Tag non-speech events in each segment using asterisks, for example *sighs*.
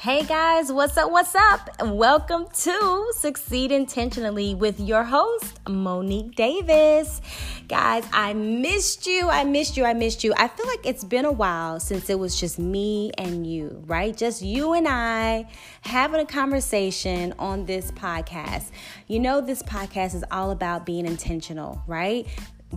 Hey guys, what's up? What's up? Welcome to Succeed Intentionally with your host, Monique Davis. Guys, I missed you. I missed you. I missed you. I feel like it's been a while since it was just me and you, right? Just you and I having a conversation on this podcast. You know, this podcast is all about being intentional, right?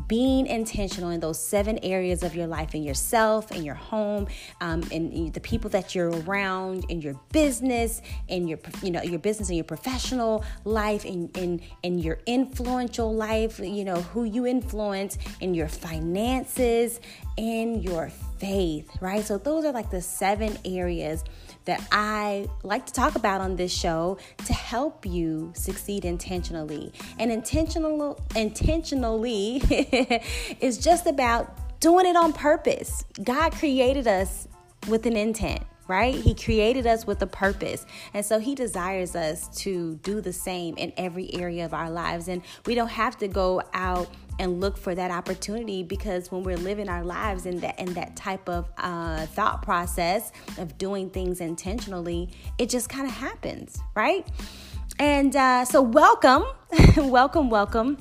Being intentional in those seven areas of your life in yourself in your home um, in the people that you're around in your business in your you know your business and your professional life in in in your influential life you know who you influence in your finances in your faith right? So those are like the seven areas that I like to talk about on this show to help you succeed intentionally. And intentional intentionally *laughs* is just about doing it on purpose. God created us with an intent right? He created us with a purpose. And so he desires us to do the same in every area of our lives. And we don't have to go out and look for that opportunity because when we're living our lives in that in that type of uh, thought process of doing things intentionally, it just kind of happens, right? And uh, so, welcome, *laughs* welcome, welcome.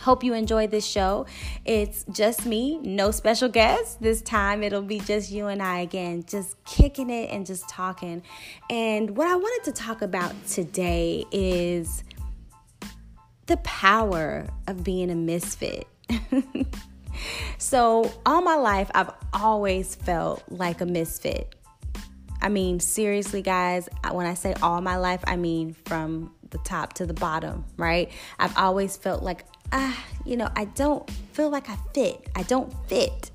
Hope you enjoyed this show. It's just me, no special guests. This time it'll be just you and I again, just kicking it and just talking. And what I wanted to talk about today is the power of being a misfit. *laughs* so, all my life, I've always felt like a misfit. I mean, seriously, guys, when I say all my life, I mean from the top to the bottom, right? I've always felt like ah, you know, I don't feel like I fit. I don't fit.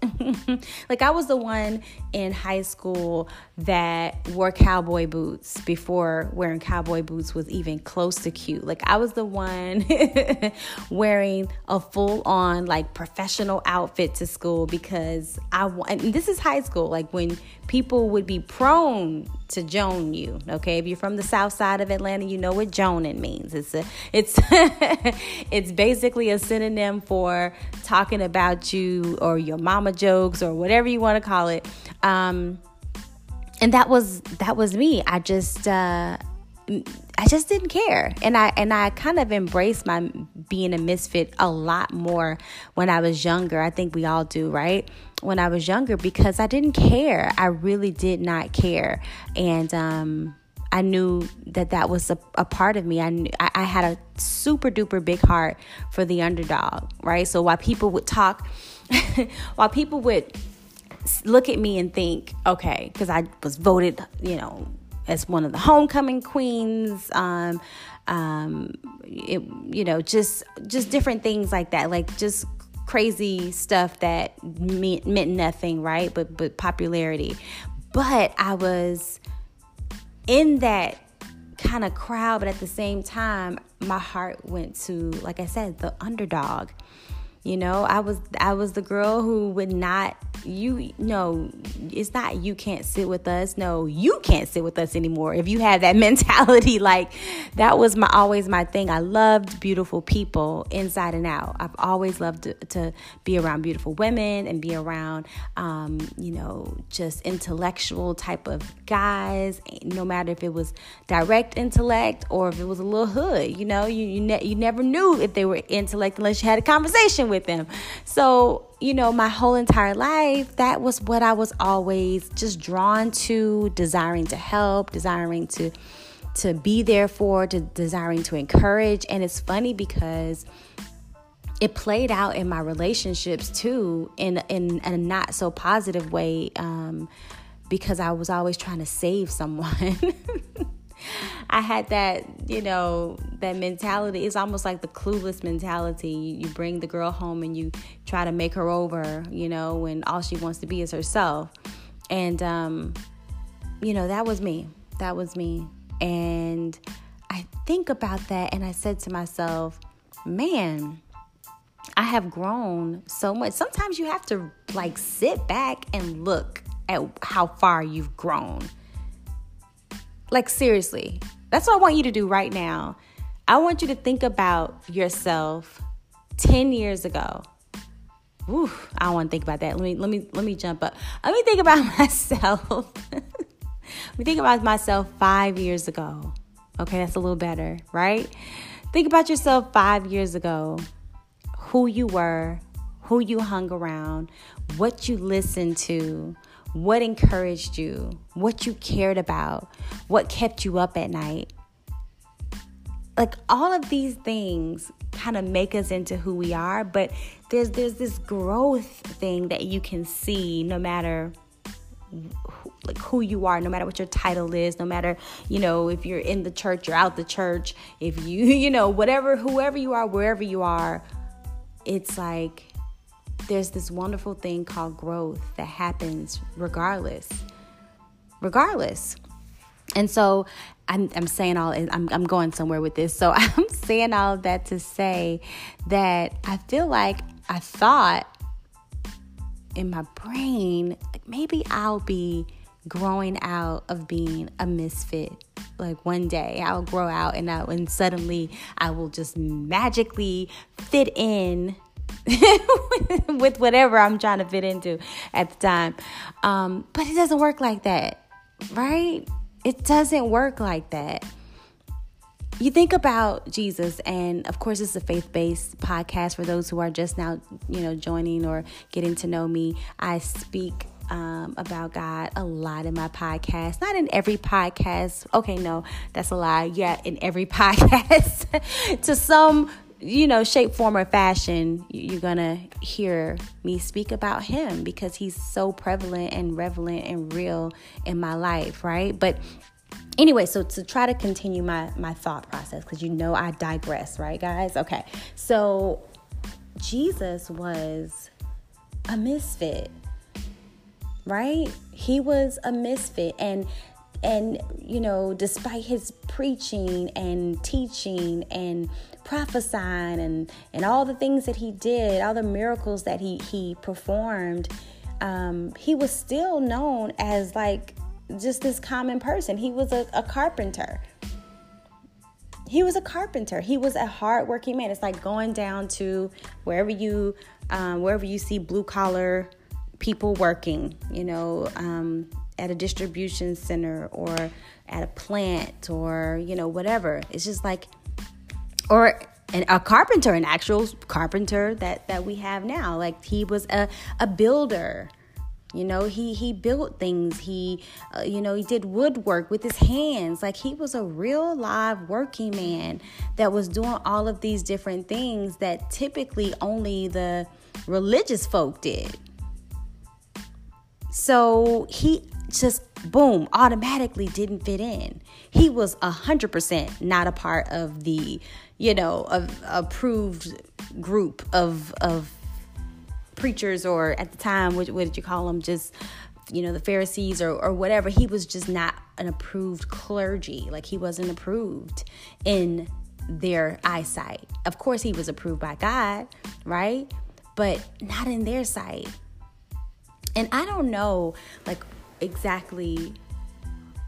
*laughs* like I was the one in high school that wore cowboy boots before wearing cowboy boots was even close to cute. Like I was the one *laughs* wearing a full on like professional outfit to school because I want and this is high school like when people would be prone to joan you. Okay, if you're from the south side of Atlanta, you know what joning means. It's a it's *laughs* it's basically a synonym for talking about you or your mama jokes or whatever you want to call it. Um, and that was that was me. I just uh, I just didn't care, and I and I kind of embraced my being a misfit a lot more when I was younger. I think we all do, right? When I was younger, because I didn't care. I really did not care, and um, I knew that that was a, a part of me. I, knew, I, I had a super duper big heart for the underdog, right? So while people would talk, *laughs* while people would look at me and think, okay, because I was voted, you know, as one of the homecoming queens, um, um, it, you know, just just different things like that, like just crazy stuff that meant, meant nothing, right? But but popularity. But I was in that kind of crowd, but at the same time, my heart went to, like I said, the underdog. You know, I was I was the girl who would not you no it's not you can't sit with us. No you can't sit with us anymore if you have that *laughs* mentality. Like that was my always my thing. I loved beautiful people inside and out. I've always loved to, to be around beautiful women and be around um, you know just intellectual type of guys no matter if it was direct intellect or if it was a little hood you know you you, ne- you never knew if they were intellect unless you had a conversation with them so you know, my whole entire life, that was what I was always just drawn to, desiring to help, desiring to to be there for, to desiring to encourage. And it's funny because it played out in my relationships too, in in, in a not so positive way, um, because I was always trying to save someone. *laughs* I had that, you know, that mentality. It's almost like the clueless mentality. You, you bring the girl home and you try to make her over, you know, when all she wants to be is herself. And, um, you know, that was me. That was me. And I think about that and I said to myself, man, I have grown so much. Sometimes you have to like sit back and look at how far you've grown like, seriously, that's what I want you to do right now. I want you to think about yourself 10 years ago. Ooh, I don't want to think about that. Let me let me let me jump up. Let me think about *laughs* myself. we think about myself five years ago. Okay, that's a little better, right? Think about yourself five years ago, who you were, who you hung around, what you listened to, what encouraged you, what you cared about, what kept you up at night. Like all of these things kind of make us into who we are, but there's there's this growth thing that you can see no matter who, like who you are no matter what your title is no matter you know if you're in the church or out the church if you *laughs* you know whatever whoever you are wherever you are it's like there's this wonderful thing called growth that happens regardless. Regardless. And so I'm, I'm saying all, I'm, I'm going somewhere with this. So *laughs* I'm saying all that to say that I feel like I thought in my brain, like maybe I'll be growing out of being a misfit. Like one day I'll grow out and, I, and suddenly I will just magically fit in *laughs* with whatever I'm trying to fit into at the time. Um, but it doesn't work like that, right? It doesn't work like that. You think about Jesus, and of course, it's a faith based podcast for those who are just now, you know, joining or getting to know me. I speak um, about God a lot in my podcast. Not in every podcast. Okay, no, that's a lie. Yeah, in every *laughs* podcast to some you know, shape, form, or fashion, you're gonna hear me speak about him because he's so prevalent and relevant and real in my life, right? But anyway, so to try to continue my my thought process, because you know I digress, right, guys? Okay, so Jesus was a misfit, right? He was a misfit, and and you know despite his preaching and teaching and prophesying and and all the things that he did all the miracles that he he performed um, he was still known as like just this common person. He was a, a carpenter. He was a carpenter. He was a hardworking man. It's like going down to wherever you um, wherever you see blue collar people working you know um, at a distribution center or at a plant or you know whatever. It's just like or an, a carpenter an actual carpenter that that we have now. Like he was a, a builder. You know he he built things. He uh, you know he did woodwork with his hands. Like he was a real live working man that was doing all of these different things that typically only the religious folk did. So he just boom automatically didn't fit in. He was a hundred percent not a part of the you know of approved group of of preachers or at the time what, what did you call them? Just you know the pharisees or, or whatever. He was just not an approved clergy. Like he wasn't approved in their eyesight. Of course he was approved by god right? But not in their sight. And i don't know like exactly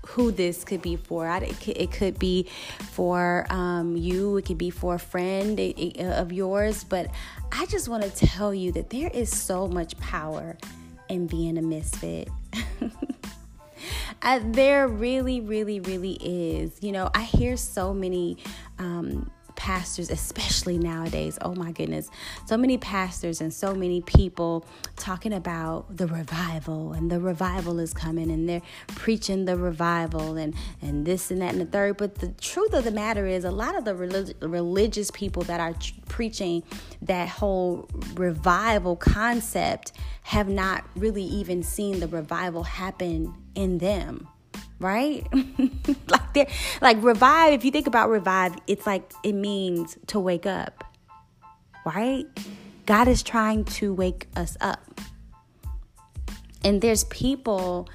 who this could be for. It could be for um, you, it could be for a friend of yours, but I just want to tell you that there is so much power in being a misfit. *laughs* I, there really, really, really is. You know, I hear so many um, pastors, especially nowadays. Oh my goodness. So many pastors and so many people talking about the revival and the revival is coming and they're preaching the revival and, and this and that and the third. But the truth of the matter is, a lot of the relig- religious people that are preaching that whole revival concept have not really even seen the revival happen in them right? *laughs* like there like revive, if you think about revive, it's like it means to wake up. Right? God is trying to wake us up. And there's people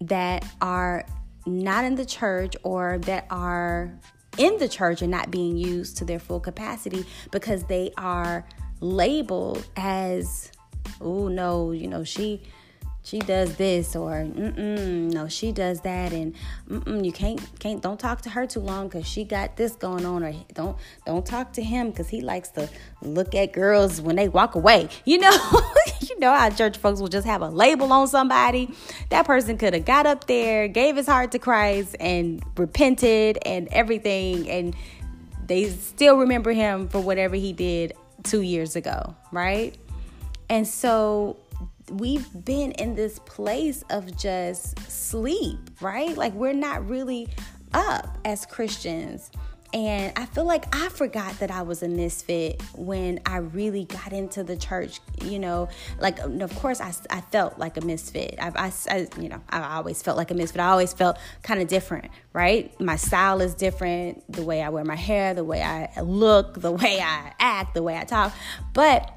that are not in the church or that are in the church and not being used to their full capacity because they are labeled as oh no, you know, she she does this or mm no she does that and mm you can't can't don't talk to her too long because she got this going on or don't don't talk to him because he likes to look at girls when they walk away you know *laughs* you know how church folks will just have a label on somebody. That person could have got up there, gave his heart to Christ, and repented and everything, and they still remember him for whatever he did two years ago, right? And so we've been in this place of just sleep, right? Like we're not really up as Christians. And I feel like I forgot that I was a misfit when I really got into the church. You know, like of course I, I felt like a misfit. I, I, I you know I always felt like a misfit. I always felt kind of different, right? My style is different. The way I wear my hair, the way I look, the *laughs* way I act, the way I talk. But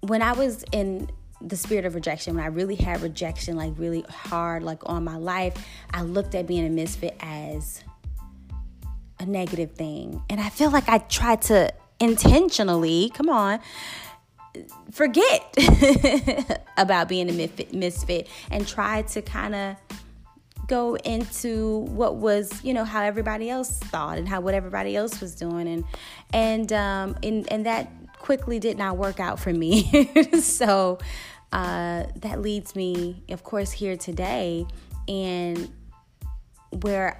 when I was in the spirit of rejection, when I really had rejection, like really hard, like on my life, I looked at being a misfit as a negative thing. And I feel like I tried to intentionally, come on, forget *laughs* about being a misfit and try to kind of go into what was you know how everybody else thought and how what everybody else was doing and and um and, and that quickly did not work out for me *laughs* so uh that leads me of course here today and where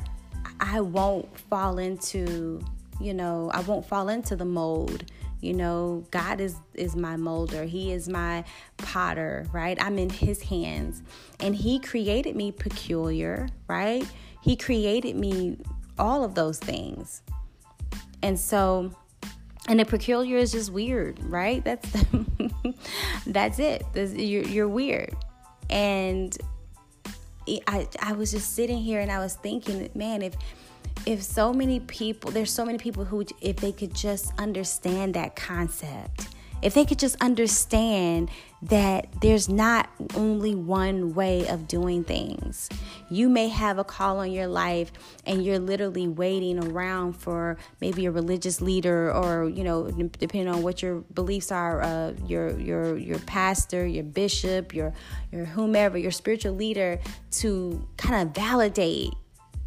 I won't fall into, you know, I won't fall into the mold. You know, God is is my molder. He is my potter, right? I'm in his hands. And he created me peculiar, right? He created me all of those things. And so and the peculiar is just weird, right? That's *laughs* that's it. you're, you're weird. And I, I was just sitting here and I was thinking, man, if if so many people, there's so many people who, if they could just understand that concept, if they could just understand that there's not only one way of doing things. You may have a call on your life and you're literally waiting around for maybe a religious leader or, you know, depending on what your beliefs are, uh, your your your pastor, your bishop, your your whomever, your spiritual leader to kind of validate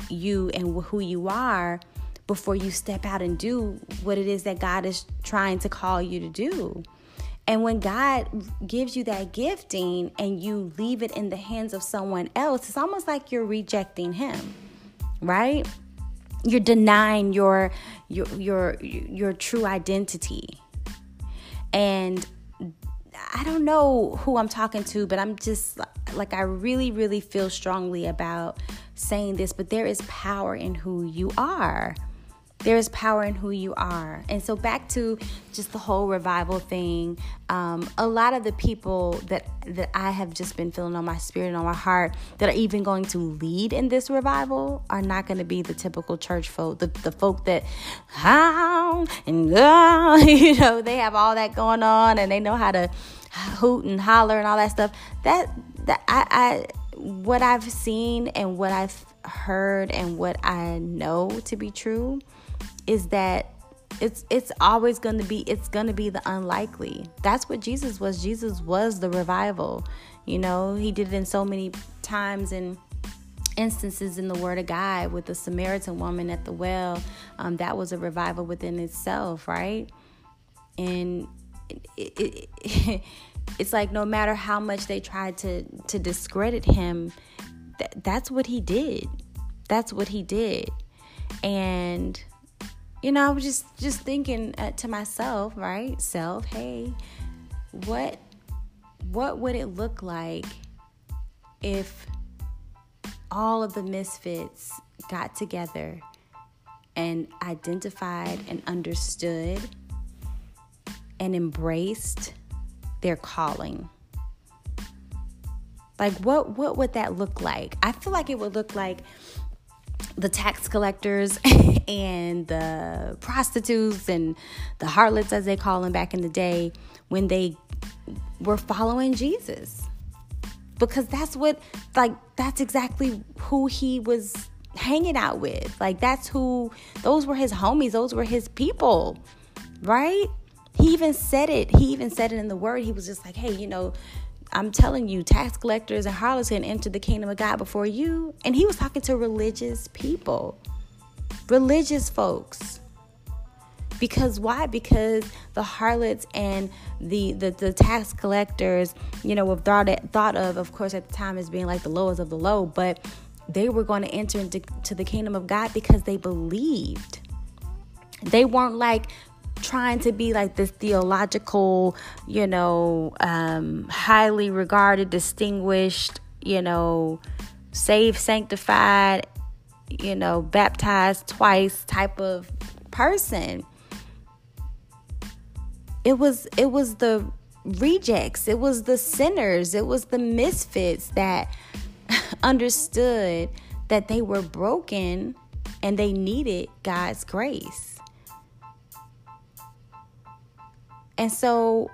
you and who you are before you step out and do what it is that God is trying to call you to do. And when God gives you that gifting and you leave it in the hands of someone else, it's almost like you're rejecting him, right? You're denying your your your your true identity. And I don't know who I'm talking to, but I'm just like I really really feel strongly about saying this, but there is power in who you are. There is power in who you are. And so, back to just the whole revival thing, um, a lot of the people that, that I have just been feeling on my spirit and on my heart that are even going to lead in this revival are not going to be the typical church folk, the, the folk that, how and uh, *laughs* you know, they have all that going on and they know how to hoot and holler and all that stuff. That, that I, I what I've seen and what I've heard and what I know to be true is that it's it's always going to be it's going to be the unlikely. That's what Jesus was. Jesus was the revival. You know, he did it in so many times and instances in the Word of God with the Samaritan woman at the well. Um, that was a revival within itself, right? And it, it, it *laughs* it's like no matter how much they tried to to discredit him th- that's what he did that's what he did and you know i was just just thinking uh, to myself right? Self hey what what would it look like if all of the misfits got together and identified and understood and embraced their calling? Like what what would that look like? I feel like it would look like the tax collectors *laughs* and the prostitutes and the harlots as they call them back in the day when they were following jesus because that's what like that's exactly who he was hanging out with like that's who those were his homies those were his people right he even said it. He even said it in the word. He was just like, hey, you know, I'm telling you, tax collectors and harlots can enter the kingdom of God before you. And he was talking to religious people, religious folks. Because why? Because the harlots and the the, the tax collectors, you know, were thought thought of, of course, at the time as being like the lowest of the low, but they were going to enter into to the kingdom of God because they believed. They weren't like trying to be like this theological, you know, um, highly regarded, distinguished, you know, saved, sanctified, you know, baptized twice type of person. It was it was the rejects, it was the sinners, it was the misfits that *laughs* understood that they were broken and they needed God's grace. And so,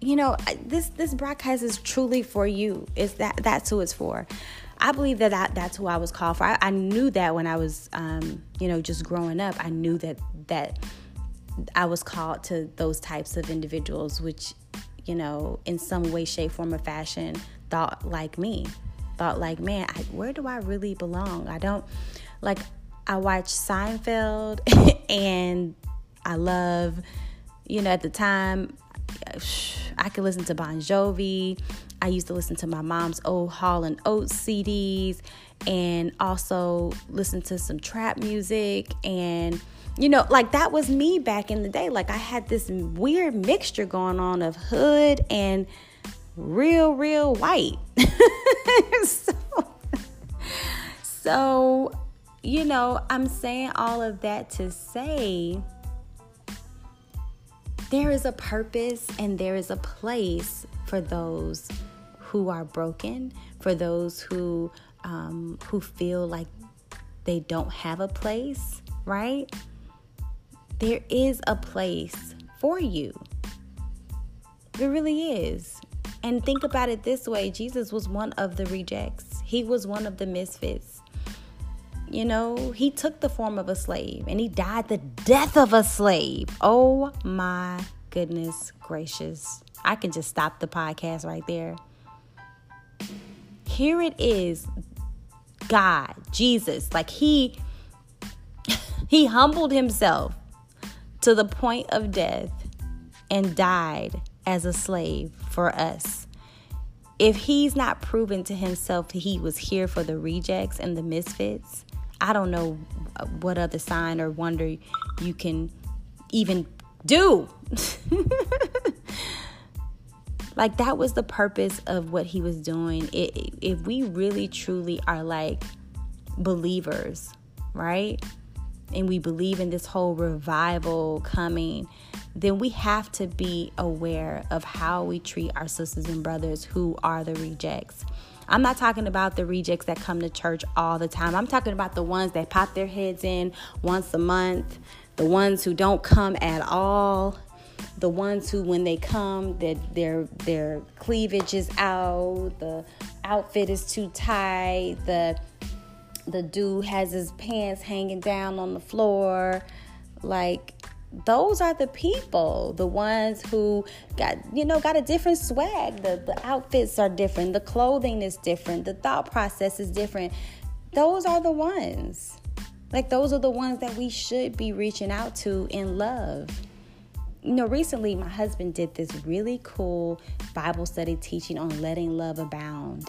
you know, this this broadcast is truly for you. Is that that's who it's for. I believe that, that that's who I was called for. I, I knew that when I was, um, you know, just growing up. I knew that that I was called to those types of individuals, which, you know, in some way, shape, form, or fashion, thought like me, thought like, man, I, where do I really belong? I don't like. I watch Seinfeld, *laughs* and I love you know, at the time, I could listen to Bon Jovi. I used to listen to my mom's old Hall and Oates CDs and also listen to some trap music and you know, like that was me back in the day. Like I had this weird mixture going on of hood and real, real white. *laughs* so, so, you know, I'm saying all of that to say there is a purpose and there is a place for those who are broken, for those who um, who feel like they don't have a place, right? There is a place for you. There really is. And think about it this way Jesus was one of the rejects, he was one of the misfits. You know, he took the form of a slave and he died the death of a slave. Oh my goodness gracious. I can just stop the podcast right there. Here it is God, Jesus, like he *laughs* he humbled himself to the point of death and died as a slave for us. If he's not proven to himself that he was here for the rejects and the misfits, I don't know uh, what other sign or wonder you can even do. *laughs* like that was the purpose of what he was doing. It, if we really truly are like believers, right? And we believe in this whole revival coming, then we have to be aware of how we treat our sisters and brothers who are the rejects. I'm not talking about the rejects that come to church all the time. I'm talking about the ones that pop their heads in once a month, the ones who don't come at all, the ones who when they come that their their cleavage is out, the outfit is too tight, the the dude has his pants hanging down on the floor, like those are the people the ones who got you know got a different swag. The, the outfits are different. The clothing is different. The thought process is different. Those are the ones. Like those are the ones that we should be reaching out to in love. You know recently my husband did this really cool bible study teaching on letting love abound.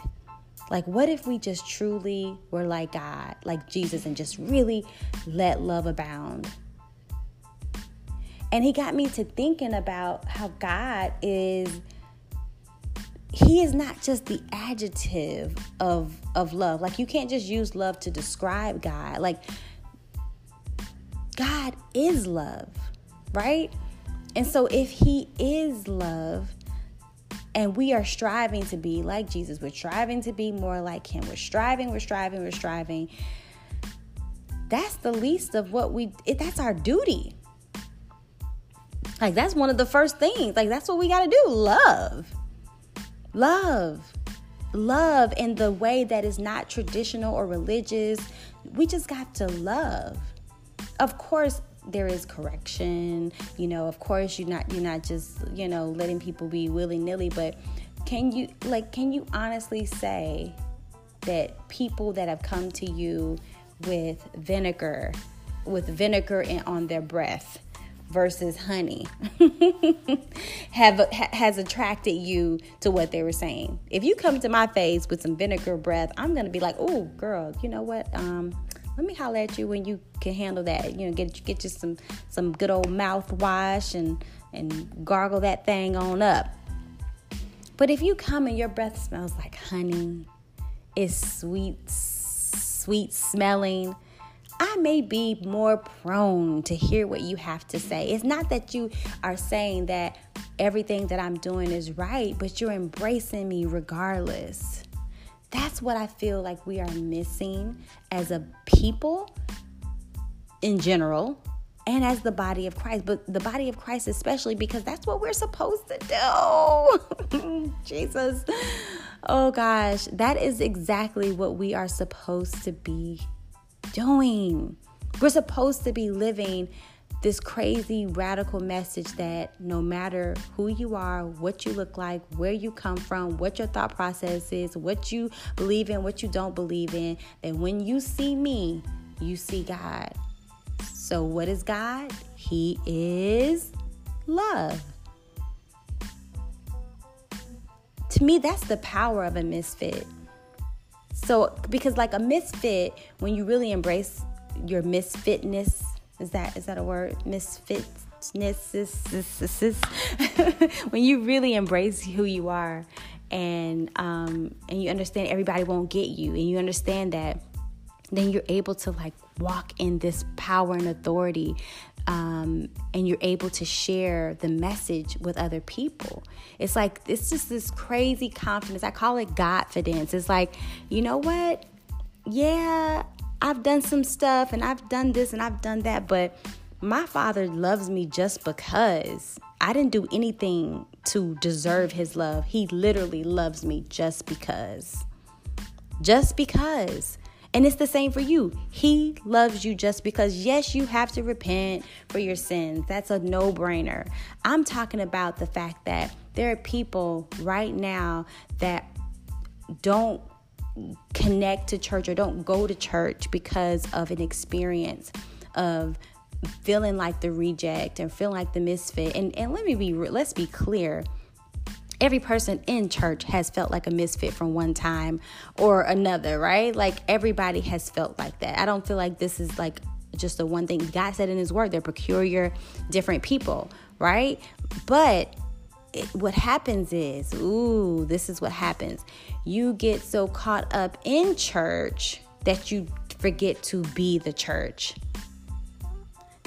Like what if we just truly were like god like jesus and just really let love abound and he got me to thinking about how God is he is not just the adjective of of love. Like you can't just use love to describe God. Like God is love, right? And so if he is love, and we are striving to be like Jesus, we're striving to be more like him. We're striving, we're striving, we're striving. That's the least of what we it, that's our duty. Like that's one of the first things. Like that's what we got to do. Love. Love. Love in the way that is not traditional or religious. We just got to love. Of course, there is correction. You know, of course you're not you're not just, you know, letting people be willy-nilly, but can you like can you honestly say that people that have come to you with vinegar with vinegar in, on their breath versus honey *laughs* have has attracted you to what they were saying. If you come to my face with some vinegar breath, I'm gonna be like, "Oh, girl, you know what? Um, let me holler at you when you can handle that. You know, get get you some some good old mouthwash and and gargle that thing on up." But if you come and your breath smells like honey, it's sweet, sweet smelling I may be more prone to hear what you have to say. It's not that you are saying that everything that I'm doing is right, but you're embracing me regardless. That's what I feel like we are missing as a people in general and as the body of Christ, but the body of Christ especially because that's what we're supposed to do. *laughs* Jesus. Oh gosh, that is exactly what we are supposed to be doing? We're supposed to be living this crazy radical message that no matter who you are, what you look like, where you come from, what your thought process is, what you believe in, what you don't believe in, that when you see me, you see God. So, what is God? He is love. To me, that's the power of a misfit. So, because like a misfit, when you really embrace your misfitness, is that is that a word? Misfitness. *laughs* when you really embrace who you are, and um, and you understand everybody won't get you, and you understand that, then you're able to like walk in this power and authority um, and you're able to share the message with other people. It's like it's just this crazy confidence. I call it Godfidence. It's like, you know what? Yeah, I've done some stuff and I've done this and I've done that, but my father loves me just because I didn't do anything to deserve his love. He literally loves me just because. Just because. And it's the same for you. He loves you just because, yes, you have to repent for your sins. That's a no brainer. I'm talking about the fact that there are people right now that don't connect to church or don't go to church because of an experience of feeling like the reject and feeling like the misfit. And, and let me be, let's be clear every person in church has felt like a misfit from one time or another, right? Like everybody has felt like that. I don't feel like this is like just the one thing God said in His Word. They're peculiar, different people, right? But it, what happens is, ooh, this is what happens. You get so caught up in church that you forget to be the church.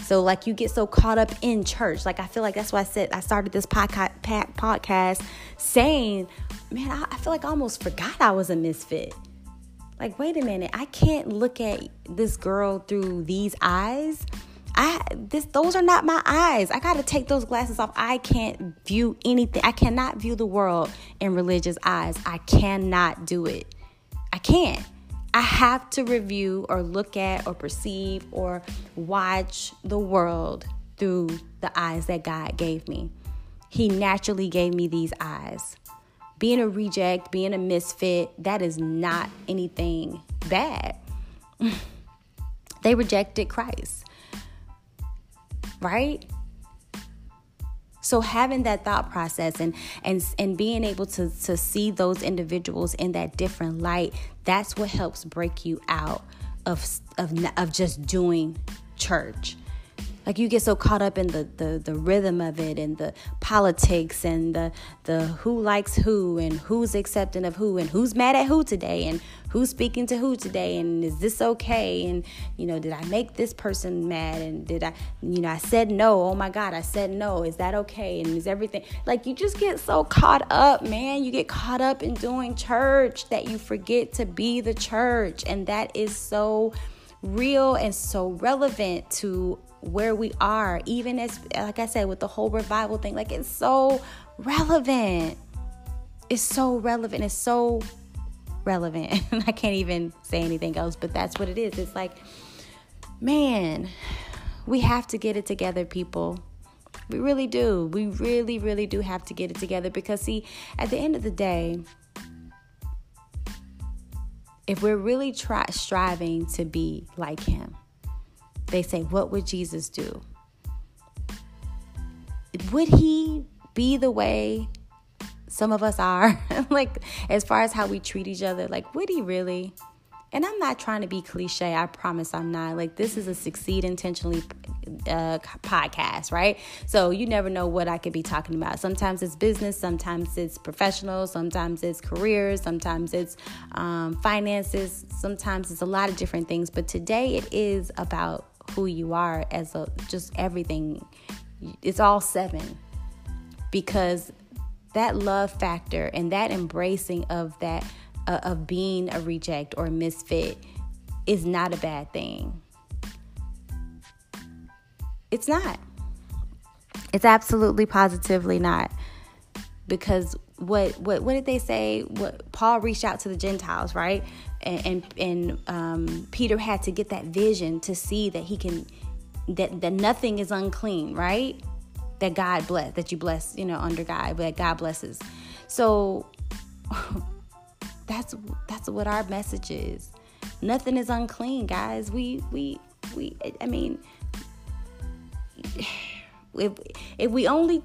So like you get so caught up in church. Like I feel like that's why I said I started this podcast podcast saying, man, I, I feel like I almost forgot I was a misfit. Like wait a minute, I can't look at this girl through these eyes. I this those are not my eyes. I got to take those glasses off. I can't view anything. I cannot view the world in religious eyes. I cannot do it. I can't. I have to review or look at or perceive or watch the world through the eyes that God gave me. He naturally gave me these eyes. Being a reject, being a misfit, that is not anything bad. *laughs* they rejected Christ, right? So having that thought process and and and being able to to see those individuals in that different light, that's what helps break you out of of of just doing church like you get so caught up in the, the, the rhythm of it and the politics and the the who likes who and who's accepting of who and who's mad at who today and who's speaking to who today and is this okay? And you know did I make this person mad? And did I you know I said no. Oh my god I said no. Is that okay? And is everything like you just get so caught up man. You get caught up in doing church that you forget to be the church. And that is so real and so relevant to where we are, even as, like I said, with the whole revival thing. Like, it's so relevant. It's so relevant. It's so relevant. *laughs* I can't even say anything else, but that's what it is. It's like, man, we have to get it together, people. We really do. We really, really do have to get it together because, see, at the end of the day, if we're really try, striving to be like Him, they say, What would Jesus do? would he be the way some of us are? *laughs* like, as far as how we treat each other, like, would he really? And I'm not trying to be cliche. I promise I'm not. Like, this is a succeed intentionally uh, podcast, right? So you never know what I could be talking about. Sometimes it's business, sometimes it's professional, sometimes it's careers, sometimes it's um, finances, sometimes it's a lot of different things. But today it is about who you are as a just everything. It's all seven because that love factor and that embracing of that uh, of being a reject or a misfit is not a bad thing. It's not. It's absolutely positively not. Because what what what did they say? What Paul reached out to the Gentiles, right? And and, um, Peter had to get that vision to see that he can that that nothing is unclean, right? That God bless, that you bless, you know, under God, that God blesses. So *laughs* that's that's what our message is. Nothing is unclean, guys. We we we. I mean, *sighs* if if we only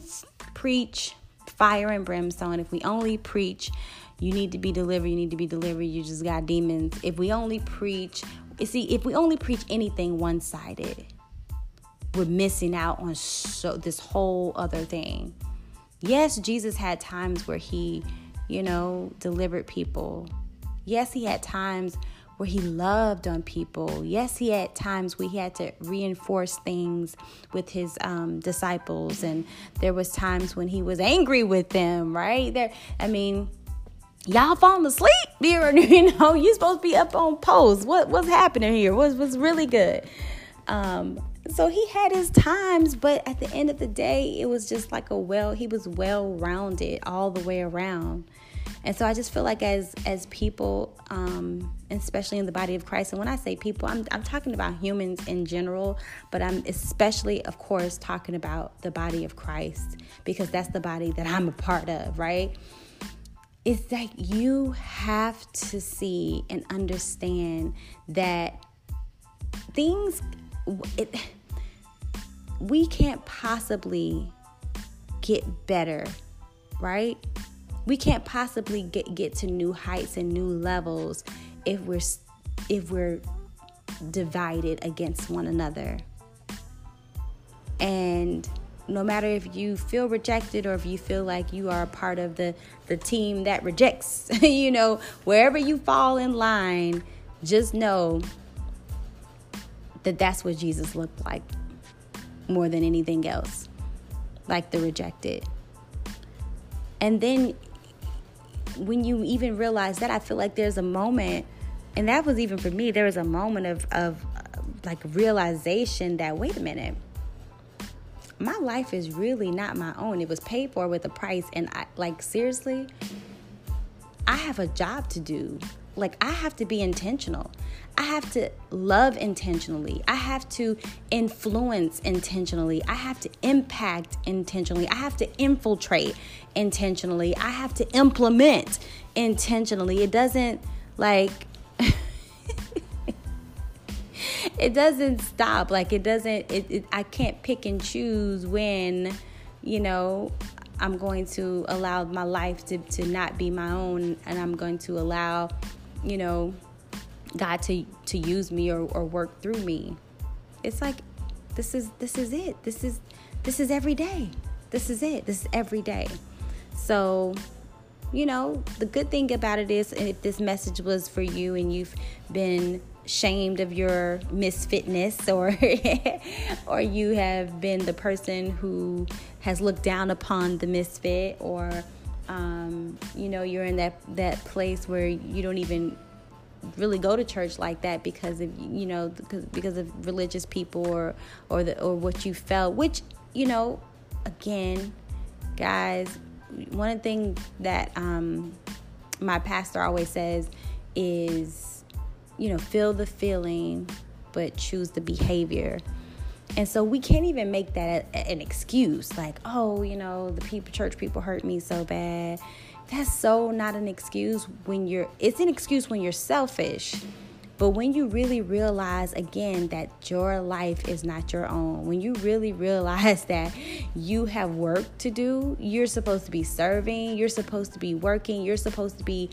preach fire and brimstone, if we only preach you need to be delivered, you need to be delivered, you just got demons. If we only preach, see, if we only preach anything one-sided, we're missing out on so this whole other thing. Yes, Jesus had times where he, you know, delivered people. Yes, he had times where he loved on people. Yes, he had times where he had to reinforce things with his um, disciples, and there was times when he was angry with them. Right there, I mean, y'all falling asleep here. *laughs* You know, you supposed to be up on post. What what's happening here? Was was really good. Um, so he had his times, but at the end of the day, it was just like a well. He was well rounded all the way around. And so I just feel like as as people, um, especially in the body of Christ, and when I say people, I'm I'm talking about humans in general, but I'm especially, of course, talking about the body of Christ because that's the body that I'm a part of, right? It's that you have to see and understand that things it, we can't possibly get better, right? we can't possibly get, get to new heights and new levels if we're if we're divided against one another. And no matter if you feel rejected or if you feel like you are a part of the the team that rejects, *laughs* you know, wherever you fall in line, just know that that's what Jesus looked like more than anything else. Like the rejected. And then when you even realize that, I feel like there's a moment, and that was even for me, there was a moment of, of like realization that, wait a minute, my life is really not my own. It was paid for with a price. And I, like, seriously, I have a job to do. Like, I have to be intentional. I have to love intentionally. I have to influence intentionally. I have to impact intentionally. I have to infiltrate intentionally. I have to implement intentionally. It doesn't like it doesn't stop. Like it doesn't it, it I can't pick and choose when, you know, I'm going to allow my life to, to not be my own and I'm going to allow, you know, God to to use me or, or work through me. It's like this is this is it. This is this is every day. This is it. This is every day. So, you know, the good thing about it is if this message was for you and you've been shamed of your misfitness or *laughs* or you have been the person who has looked down upon the misfit or um, you know you're in that that place where you don't even really go to church like that because of you know because because of religious people or or the or what you felt which you know again guys one thing that um my pastor always says is you know feel the feeling but choose the behavior. And so we can't even make that an excuse like oh you know the people church people hurt me so bad. That's so not an excuse when you're it's an excuse when you're selfish But when you really realize again that your life is not your own, when you really realize *laughs* that you have work to do, you're supposed to be serving, you're supposed to be working, you're supposed to be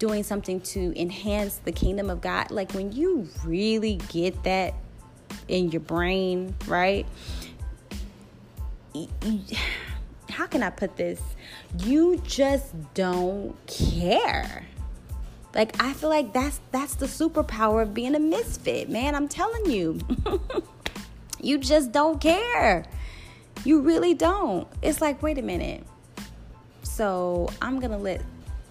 doing something to enhance the kingdom of God. Like when you really get that in your brain, right? *sighs* How can I put this? You just don't care. Like I feel like that's that's the superpower of being a misfit, man. I'm telling you. *laughs* you just don't care. You really don't. It's like, wait a minute. So, I'm going to let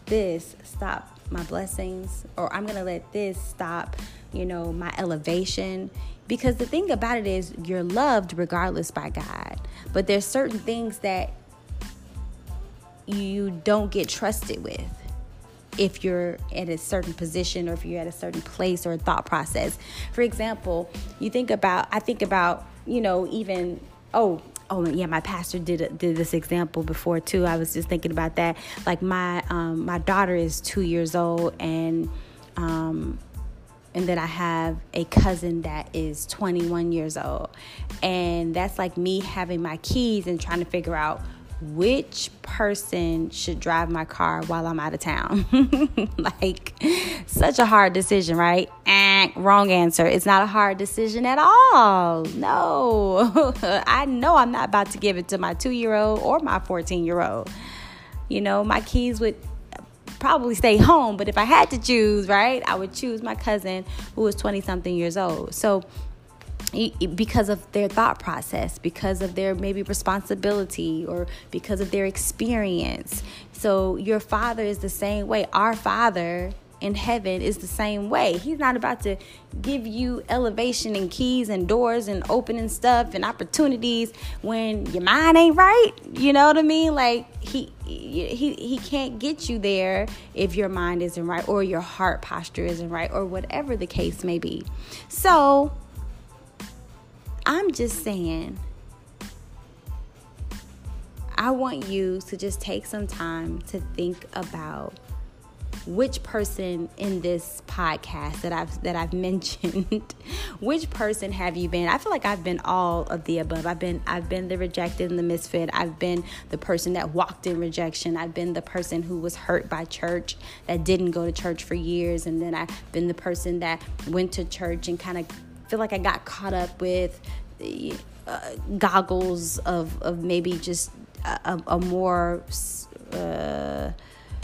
this stop my blessings or I'm going to let this stop, you know, my elevation because the thing about it is you're loved regardless by God. But there's certain things that you don't get trusted with if you're at a certain position or if you're at a certain place or a thought process. For example, you think about I think about, you know, even oh, oh yeah my pastor did did this example before too i was just thinking about that like my um, my daughter is two years old and um, and then I have a cousin that is 21 years old. And that's like me having my keys and trying to figure out which person should drive my car while I'm out of town. *laughs* like, such a hard decision, right? Eh, wrong answer. It's not a hard decision at all. No, *laughs* I know I'm not about to give it to my two year old or my 14 year old. You know, my keys would probably stay home, but if I had to choose, right, I would choose my cousin who was 20 something years old. So, because of their thought process, because of their maybe responsibility, or because of their experience. So, your father is the same way. Our father in heaven is the same way. He's not about to give you elevation and keys and doors and opening stuff and opportunities when your mind ain't right. You know what I mean? Like he he he can't get you there if your mind isn't right or your heart posture isn't right or whatever the case may be. So I'm just saying I want you to just take some time to think about which person in this podcast that I've that I've *laughs* mentioned, which person have you been? I feel like I've been all of the above. I've been I've been the rejected and the misfit. I've been the person that walked in rejection. I've been the person who was hurt by church that didn't go to church for years, and then I've been the person that went to church and kind of feel like I got caught up with uh, goggles of of maybe just a, a more. Uh,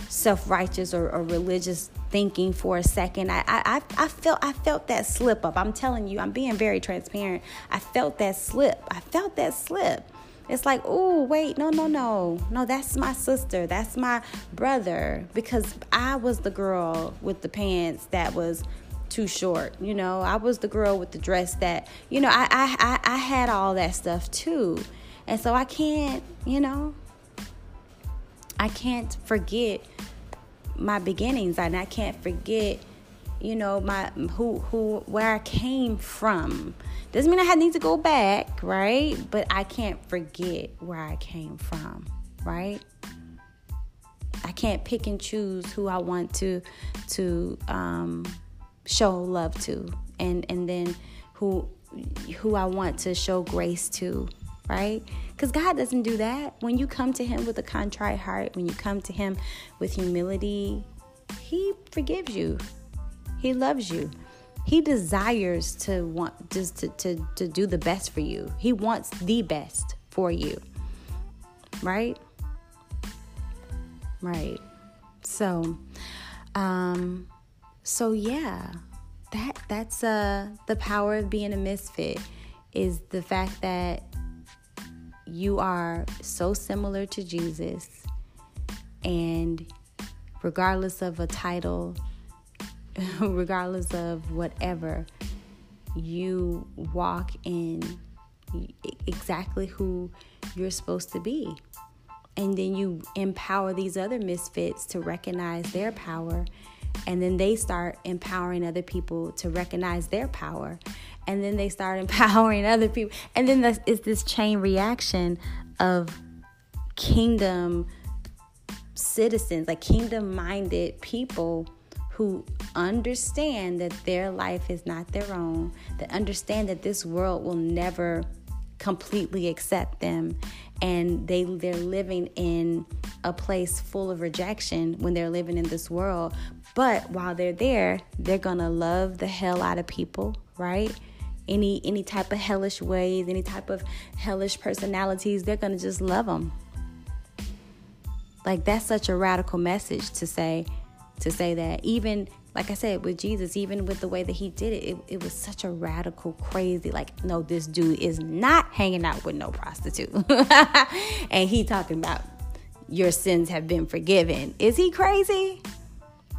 self righteous or, or, religious thinking for a second. I, I I felt I felt that slip up. I'm telling you, I'm being very transparent. I felt that slip. I felt that slip. It's like, oh, wait, no, no, no. No, that's my sister. That's my brother. Because I was the girl with the pants that was too short. You know, I was the girl with the dress that, you know, I, I, I, I had all that stuff too. And so I can't, you know, I can't forget my beginnings and I can't forget you know my who who where I came from. Doesn't mean I had need to go back, right? But I can't forget where I came from, right? I can't pick and choose who I want to to um, show love to, and and then who who I want to show grace to, right? Because God doesn't do that. When you come to Him with a contrite heart, when you come to Him with humility, He forgives you. He loves you. He desires to want just to, to, to do the best for you. He wants the best for you. Right? Right. So, um, so yeah, that that's uh the power of being a misfit is the fact that you are so similar to Jesus, and regardless of a title, *laughs* regardless of whatever, you walk in exactly who you're supposed to be. And then you empower these other misfits to recognize their power. And then they start empowering other people to recognize their power. And then they start *laughs* empowering other people. And then it's this chain reaction of kingdom citizens like kingdom minded people who understand that their life is not their own, that understand that this world will never completely accept them. And they they're living in a place full of rejection when they're living in this world but while they're there they're gonna love the hell out of people right any any type of hellish ways any type of hellish personalities they're gonna just love them like that's such a radical message to say to say that even like I said with Jesus, even with the way that he did it, it, it was such a radical, crazy, like, no, this dude is not hanging out with no prostitute. *laughs* and he talking about your sins have been forgiven. Is he crazy?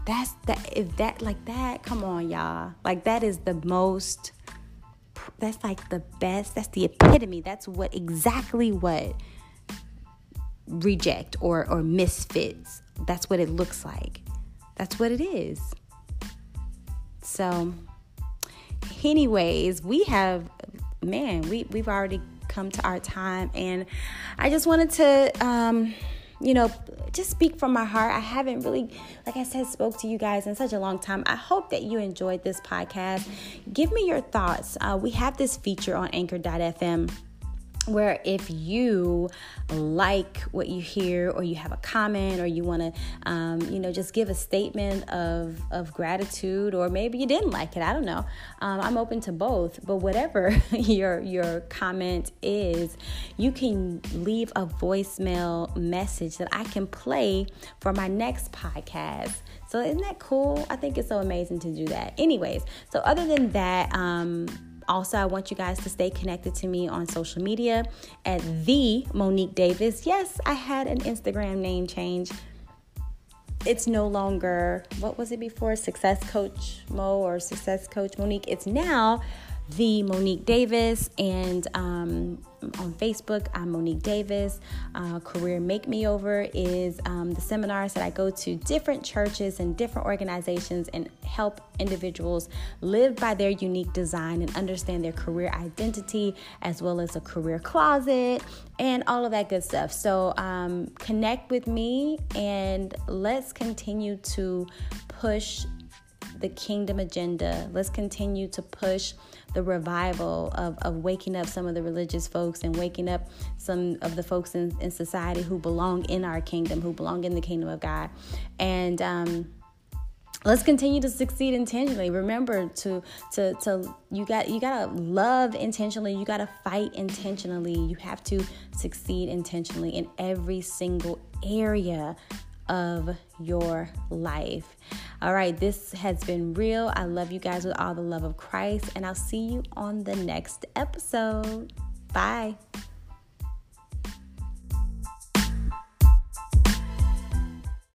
That's that if that like that, come on, y'all. Like that is the most that's like the best, that's the epitome. That's what exactly what reject or or misfits. That's what it looks like. That's what it is. So, anyways, we have, man, we, we've already come to our time. And I just wanted to, um, you know, just speak from my heart. I haven't really, like I said, spoke to you guys in such a long time. I hope that you enjoyed this podcast. Give me your thoughts. Uh, we have this feature on anchor.fm where if you like what you hear or you have a comment or you want to um, you know just give a statement of of gratitude or maybe you didn't like it i don't know um, i'm open to both but whatever *laughs* your your comment is you can leave a voicemail message that i can play for my next podcast. So isn't that cool? I think it's so amazing to do that. Anyways so other than that um also, I want you guys to stay connected to me on social media at the Monique Davis. Yes, I had an Instagram name change. It's no longer, what was it before? Success Coach Mo or Success Coach Monique. It's now the Monique Davis, and um, on Facebook, I'm Monique Davis. Uh, Career Make Me Over is um, the seminars that I go to different churches and different organizations and help individuals live by their unique design and understand their career identity, as well as a career closet and all of that good stuff. So, um, connect with me and let's continue to push the kingdom agenda. Let's continue to push the revival of, of waking up some of the religious folks and waking up some of the folks in, in society who belong in our kingdom, who belong in the kingdom of God. And, um, let's continue to succeed intentionally remember to to to you got you gotta love intentionally you gotta fight intentionally you have to succeed intentionally in every single area of your life. All right, this has been real. I love you guys with all the love of Christ, and I'll see you on the next episode. Bye.